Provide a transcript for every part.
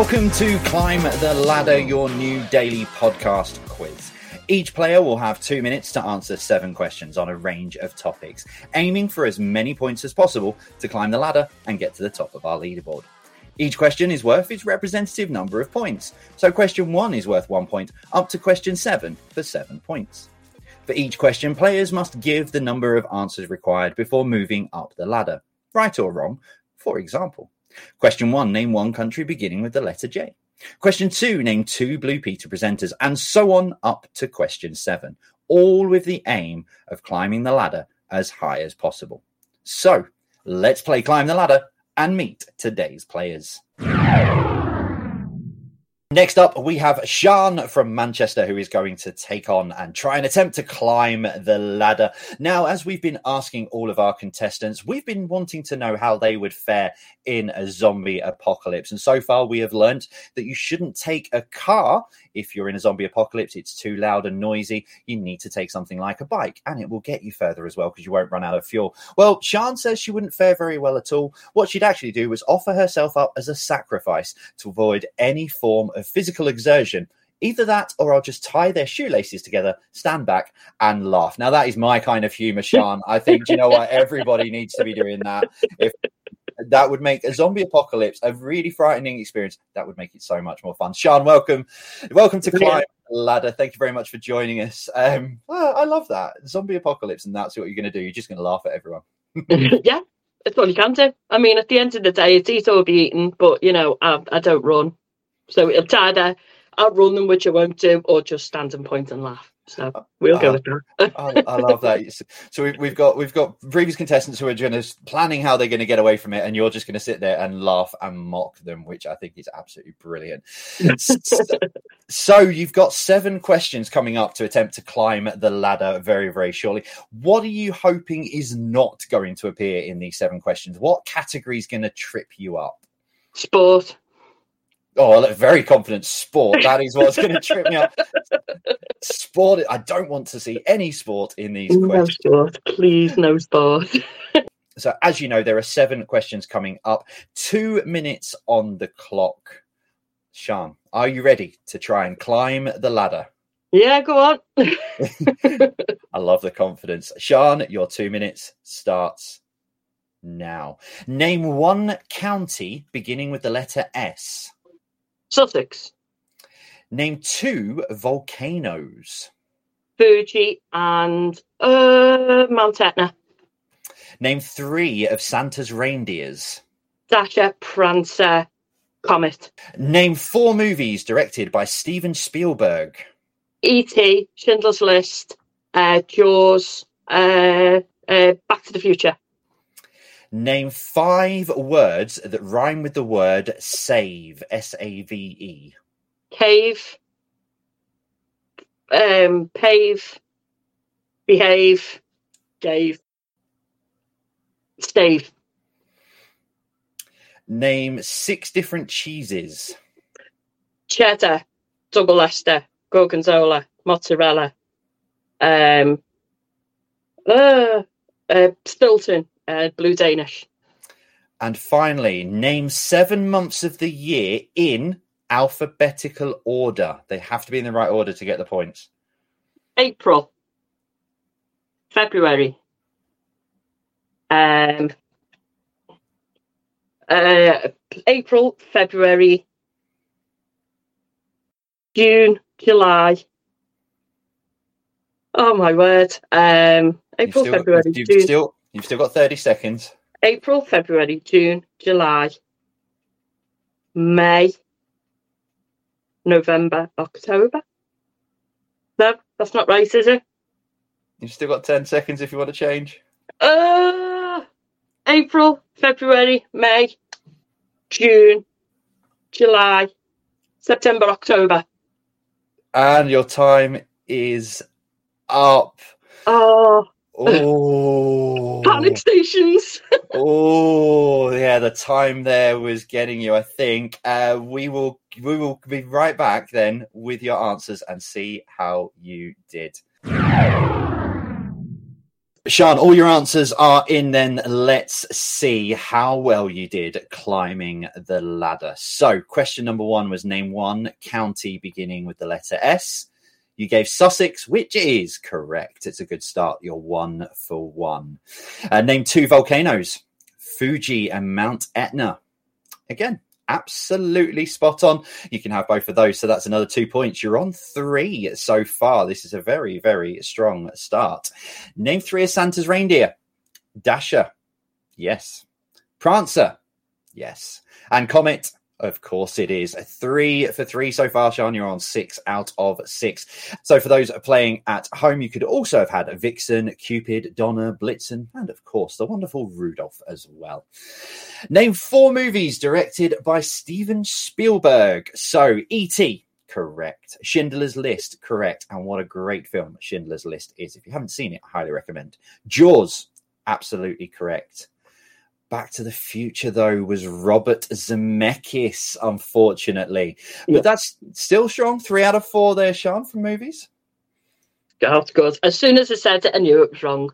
Welcome to Climb the Ladder, your new daily podcast quiz. Each player will have two minutes to answer seven questions on a range of topics, aiming for as many points as possible to climb the ladder and get to the top of our leaderboard. Each question is worth its representative number of points. So, question one is worth one point, up to question seven for seven points. For each question, players must give the number of answers required before moving up the ladder, right or wrong, for example. Question one Name one country beginning with the letter J. Question two Name two Blue Peter presenters, and so on up to question seven, all with the aim of climbing the ladder as high as possible. So let's play Climb the Ladder and meet today's players. Next up, we have Sian from Manchester who is going to take on and try and attempt to climb the ladder. Now, as we've been asking all of our contestants, we've been wanting to know how they would fare in a zombie apocalypse. And so far, we have learned that you shouldn't take a car if you're in a zombie apocalypse. It's too loud and noisy. You need to take something like a bike, and it will get you further as well because you won't run out of fuel. Well, Sian says she wouldn't fare very well at all. What she'd actually do was offer herself up as a sacrifice to avoid any form of of physical exertion. Either that or I'll just tie their shoelaces together, stand back, and laugh. Now, that is my kind of humor, Sian. I think, you know what? Everybody needs to be doing that. If that would make a zombie apocalypse a really frightening experience, that would make it so much more fun. Sian, welcome. Welcome to Climb Ladder. Thank you very much for joining us. Um, I love that. Zombie apocalypse, and that's what you're going to do. You're just going to laugh at everyone. yeah, it's all you can do. I mean, at the end of the day, it's eat or be eaten, but, you know, I, I don't run. So it'll either outrun them, which I won't do, or just stand and point and laugh. So we'll go uh, with that. I, I, love that. So we've, we've got we've got previous contestants who are just planning how they're going to get away from it, and you're just going to sit there and laugh and mock them, which I think is absolutely brilliant. so, so you've got seven questions coming up to attempt to climb the ladder very very shortly. What are you hoping is not going to appear in these seven questions? What category is going to trip you up? Sport. Oh, I look very confident. Sport. That is what's going to trip me up. Sport. I don't want to see any sport in these no questions. Sport. Please, no sport. so, as you know, there are seven questions coming up. Two minutes on the clock. Sian, are you ready to try and climb the ladder? Yeah, go on. I love the confidence. Sian, your two minutes starts now. Name one county beginning with the letter S. Sussex. Name two volcanoes. Fuji and uh, Mount Etna. Name three of Santa's reindeers. Dasher, Prancer, Comet. Name four movies directed by Steven Spielberg. E.T., Schindler's List, uh, Jaws, uh, uh, Back to the Future. Name five words that rhyme with the word save. S A V E. Cave. Um, pave. Behave. Gave. Stave. Name six different cheeses. Cheddar, double Leicester, gorgonzola, mozzarella, um, uh, uh, Stilton, uh, Blue Danish. And finally, name seven months of the year in alphabetical order. They have to be in the right order to get the points. April, February, um, uh, April, February, June, July. Oh my word! Um, April, still, February, June. Still, You've still got 30 seconds. April, February, June, July, May, November, October. No, that's not right, is it? You've still got 10 seconds if you want to change. Uh, April, February, May, June, July, September, October. And your time is up. Oh. Oh, panic stations. oh, yeah. The time there was getting you. I think uh, we will we will be right back then with your answers and see how you did. Sian, all your answers are in then. Let's see how well you did climbing the ladder. So, question number one was name one county beginning with the letter S. You gave Sussex, which is correct. It's a good start. You're one for one. Uh, name two volcanoes Fuji and Mount Etna. Again, absolutely spot on. You can have both of those. So that's another two points. You're on three so far. This is a very, very strong start. Name three of Santa's reindeer Dasher. Yes. Prancer. Yes. And Comet. Of course, it is three for three so far, Sian. You're on six out of six. So, for those playing at home, you could also have had Vixen, Cupid, Donner, Blitzen, and of course, the wonderful Rudolph as well. Name four movies directed by Steven Spielberg. So, E.T., correct. Schindler's List, correct. And what a great film Schindler's List is. If you haven't seen it, I highly recommend. Jaws, absolutely correct. Back to the Future, though, was Robert Zemeckis, unfortunately. But Yeah. that's still strong. Three out of four there, Sian, from movies. God, good. As soon as I said it, I knew it was wrong.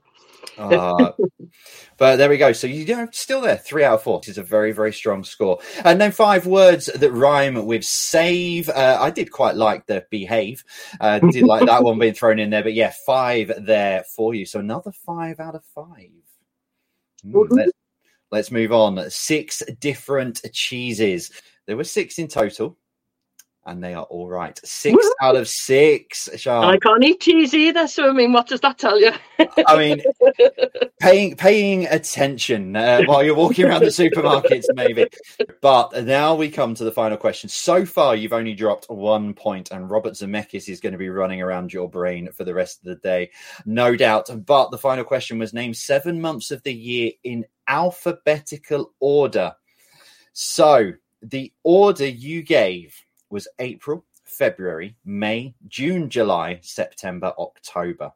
Uh, but there we go. So you know, still there. Three out of four. Which is a very, very strong score. And then five words that rhyme with save. Uh, I did quite like the behave. Uh, did like that one being thrown in there. But yeah, five there for you. So another five out of five. Mhm. Let's, move on. Six different cheeses. There were six in total. And they are all right. Six Woo! out of six. I can't eat cheese either. So, I mean, what does that tell you? I mean, paying paying attention uh, while you're walking around the supermarkets, maybe. But now we come to the final question. So far, you've only dropped one point, and Robert Zemeckis is going to be running around your brain for the rest of the day, no doubt. But the final question was: name seven months of the year in alphabetical order. So the order you gave was April, February, May, June, July, September, October.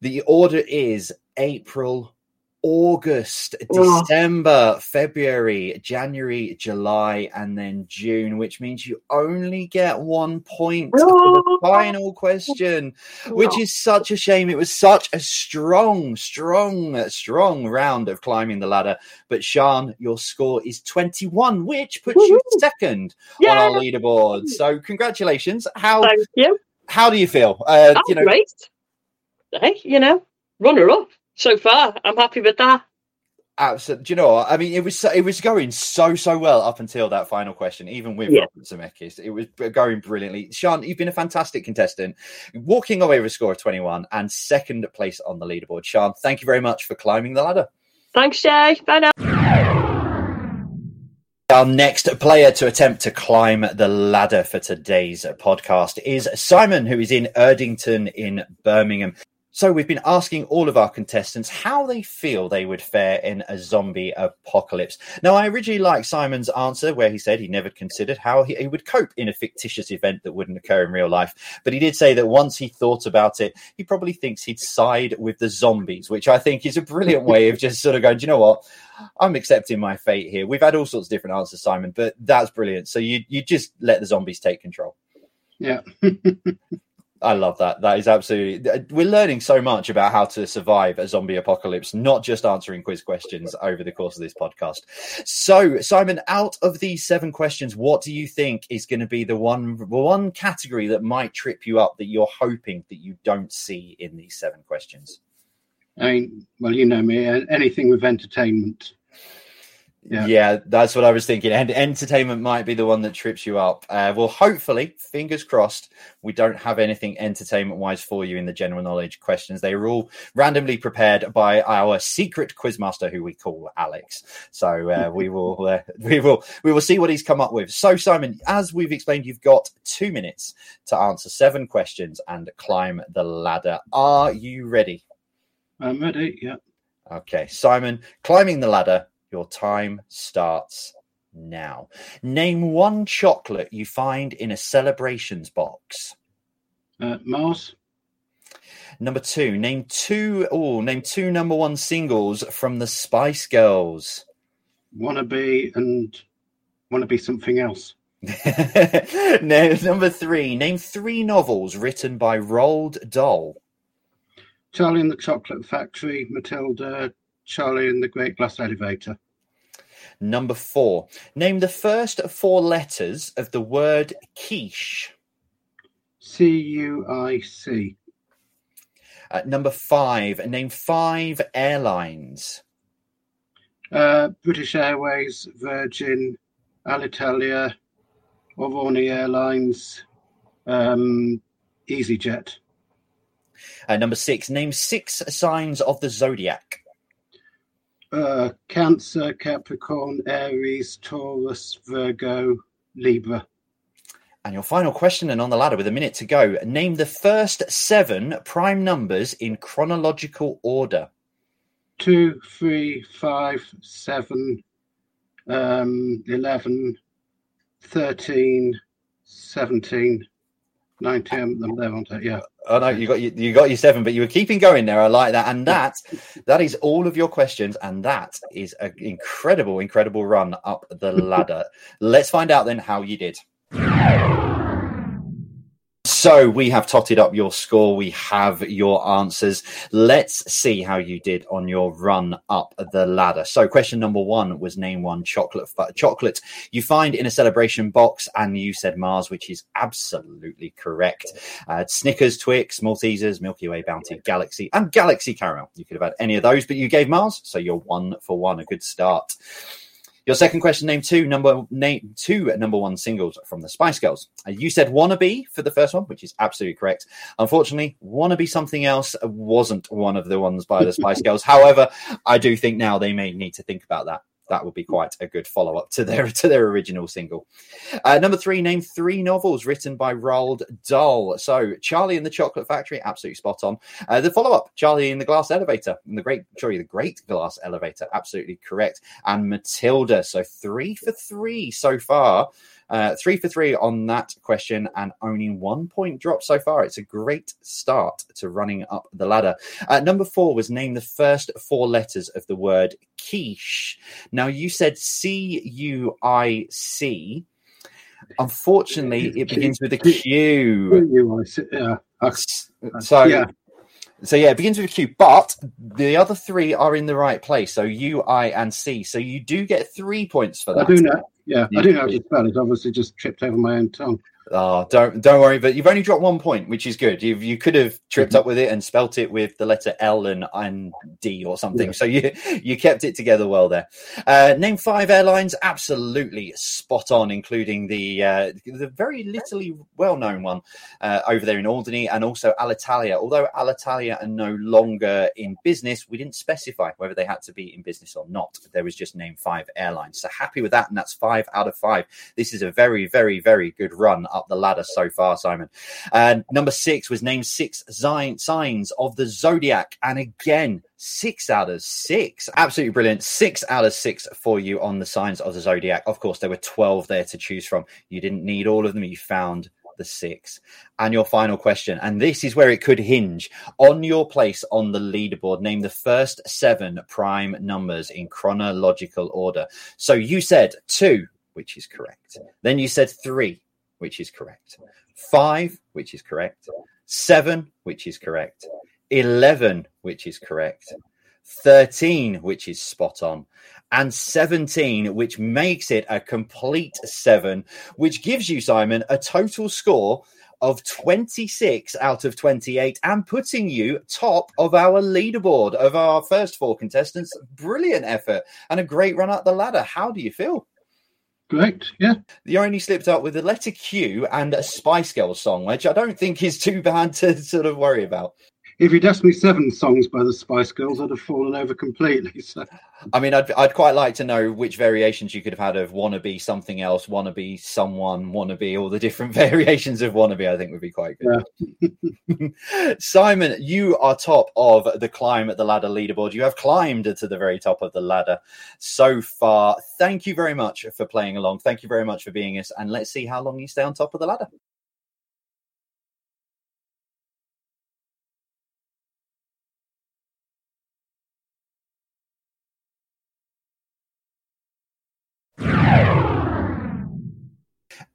The order is April, August, Oh. December, February, January, July, and then June, which means you only get one point for the Oh. final question, which is such a shame. It was such a strong, strong, strong round of climbing the ladder. But Sian, your score is 21, which puts you second yeah, on our leaderboard. So congratulations. How thank you. how do you feel? Uh, Oh, you know, great. Hey, you know, runner up so far. I'm happy with that. absolutely. Do you know what? I mean, it was it was going so so well up until that final question. Even with Yeah. Robert Zemeckis, it was going brilliantly. Sian, you've been a fantastic contestant, walking away with a score of 21 and second place on the leaderboard. Sian, thank you very much for climbing the ladder. Thanks, Jay. Bye now. Our next player to attempt to climb the ladder for today's podcast is Simon, who is in Erdington in Birmingham. So we've been asking all of our contestants how they feel they would fare in a zombie apocalypse. Now, I originally liked Simon's answer where he said he never considered how he, he would cope in a fictitious event that wouldn't occur in real life. But he did say that once he thought about it, he probably thinks he'd side with the zombies, which I think is a brilliant way of just sort of going, do you know what? I'm accepting my fate here. We've had all sorts of different answers, Simon, but that's brilliant. So you you just let the zombies take control. Yeah. I love that. That is absolutely. We're learning so much about how to survive a zombie apocalypse, not just answering quiz questions over the course of this podcast. So, Simon, out of these seven questions, what do you think is going to be the one one category that might trip you up that you're hoping that you don't see in these seven questions? I mean, well, you know me, anything with entertainment. Yeah. Yeah. that's what I was thinking. And entertainment might be the one that trips you up. Uh, well, hopefully, fingers crossed, we don't have anything entertainment wise for you in the general knowledge questions. They are all randomly prepared by our secret quizmaster, who we call Alex. So uh, we will, uh, we will, we will see what he's come up with. So, Simon, as we've explained, you've got two minutes to answer seven questions and climb the ladder. Are you ready? I'm ready. Yeah. Okay, Simon, climbing the ladder, your time starts now. Name one chocolate you find in a celebrations box. Uh, Mars, Number two, name two oh, name two number one singles from the Spice Girls. Wannabe, and wanna be something else. no, number three, name three novels written by Roald Dahl. Charlie and the Chocolate Factory, Matilda, Charlie and the Great Glass Elevator. Number four, name the first four letters of the word quiche. C U I C. Uh, number five, name five airlines. Uh, British Airways, Virgin, Alitalia, Aurigny Airlines, um, EasyJet. Uh, number six, name six signs of the zodiac. Uh, Cancer, Capricorn, Aries, Taurus, Virgo, Libra. And your final question, and on the ladder with a minute to go, name the first seven prime numbers in chronological order. Two, three, five, seven, um, 11, 13, 17, 19. I'm there. Yeah. Oh no, you got you, you got your seven, but you were keeping going there. I like that, and that that is all of your questions, and that is an incredible, incredible run up the ladder. Let's find out then how you did. So we have totted up your score. We have your answers. Let's see how you did on your run up the ladder. So question number one was name one chocolate chocolate you find in a celebration box, and you said Mars, which is absolutely correct. Uh, Snickers, Twix, Maltesers, Milky Way, Bounty, Galaxy, and Galaxy Caramel. You could have had any of those, but you gave Mars, so you're one for one. A good start. Your second question: Name two number name two number one singles from the Spice Girls. Uh, you said "Wannabe" for the first one, which is absolutely correct. Unfortunately, "Wannabe" something else wasn't one of the ones by the Spice Girls. However, I do think now they may need to think about that that would be quite a good follow up to their to their original single. Uh, number three, name three novels written by Roald Dahl. So Charlie and the Chocolate Factory, absolutely spot on. Uh, the follow up, Charlie in the Glass Elevator, and the Great, sorry, the Great Glass Elevator, absolutely correct. And Matilda, so three for three so far. Uh, three for three on that question and only one point drop so far. It's a great start to running up the ladder. Uh, number four was name the first four letters of the word quiche. Now, you said C U I C. Unfortunately, it begins with a Q. Uh, uh, so, yeah. So yeah, it begins with a Q, but the other three are in the right place. So U, I, and C. So you do get three points for that. I do know. Yeah, I do know how to spell it. Obviously, just tripped over my own tongue. Oh, don't don't worry, but you've only dropped one point, which is good. You you could have tripped mm-hmm. up with it and spelt it with the letter L and, and D or something. Yeah. So you you kept it together well there. Uh, name five airlines, absolutely spot on, including the uh, the very littly well known one uh, over there in Alderney, and also Alitalia. Although Alitalia are no longer in business, we didn't specify whether they had to be in business or not. There was just name five airlines. So happy with that, and that's five out of five. This is a very very very good run up the ladder so far, Simon. And number six was named six signs of the zodiac. And again, six out of six. Absolutely brilliant. Six out of six for you on the signs of the zodiac. Of course, there were 12 there to choose from. You didn't need all of them. You found the six. And your final question, and this is where it could hinge on your place on the leaderboard. Name the first seven prime numbers in chronological order. So you said two, which is correct. Then you said three, which is correct. Five, which is correct. Seven, which is correct. 11, which is correct. 13, which is spot on. And 17, which makes it a complete seven, which gives you, Simon, a total score of 26 out of 28 and putting you top of our leaderboard of our first four contestants. Brilliant effort and a great run up the ladder. How do you feel? Great, yeah. You only slipped up with the letter Q and a Spice Girls song, which I don't think is too bad to sort of worry about if you'd asked me seven songs by the Spice Girls, I'd have fallen over completely. So, I mean, I'd I'd quite like to know which variations you could have had of "Wannabe" something else, "Wannabe" someone, "Wannabe" all the different variations of "Wannabe." I think would be quite good. Yeah. Simon, you are top of the climb at the ladder leaderboard. You have climbed to the very top of the ladder so far. Thank you very much for playing along. Thank you very much for being us, and let's see how long you stay on top of the ladder.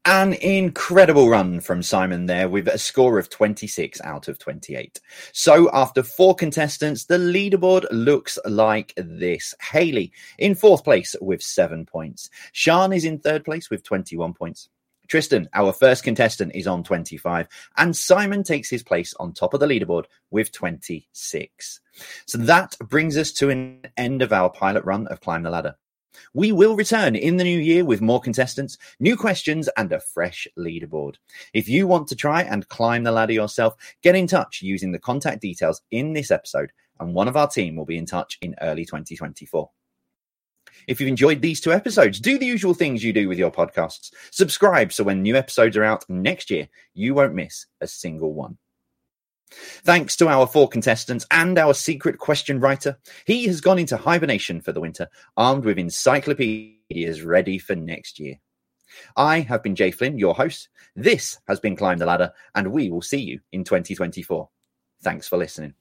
An incredible run from Simon there with a score of 26 out of 28. So after four contestants, the leaderboard looks like this. Haley in fourth place with seven points. Sian is in third place with 21 points. Tristan, our first contestant, is on 25, and Simon takes his place on top of the leaderboard with 26. So that brings us to an end of our pilot run of Climb the Ladder. We will return in the new year with more contestants, new questions, and a fresh leaderboard. If you want to try and climb the ladder yourself, get in touch using the contact details in this episode, and one of our team will be in touch in early 2024. If you've enjoyed these two episodes, do the usual things you do with your podcasts. Subscribe so when new episodes are out next year, you won't miss a single one. Thanks to our four contestants and our secret question writer, he has gone into hibernation for the winter, armed with encyclopedias ready for next year. I have been Jay Flynn, your host. This has been Climb the Ladder, and we will see you in 2024. Thanks for listening.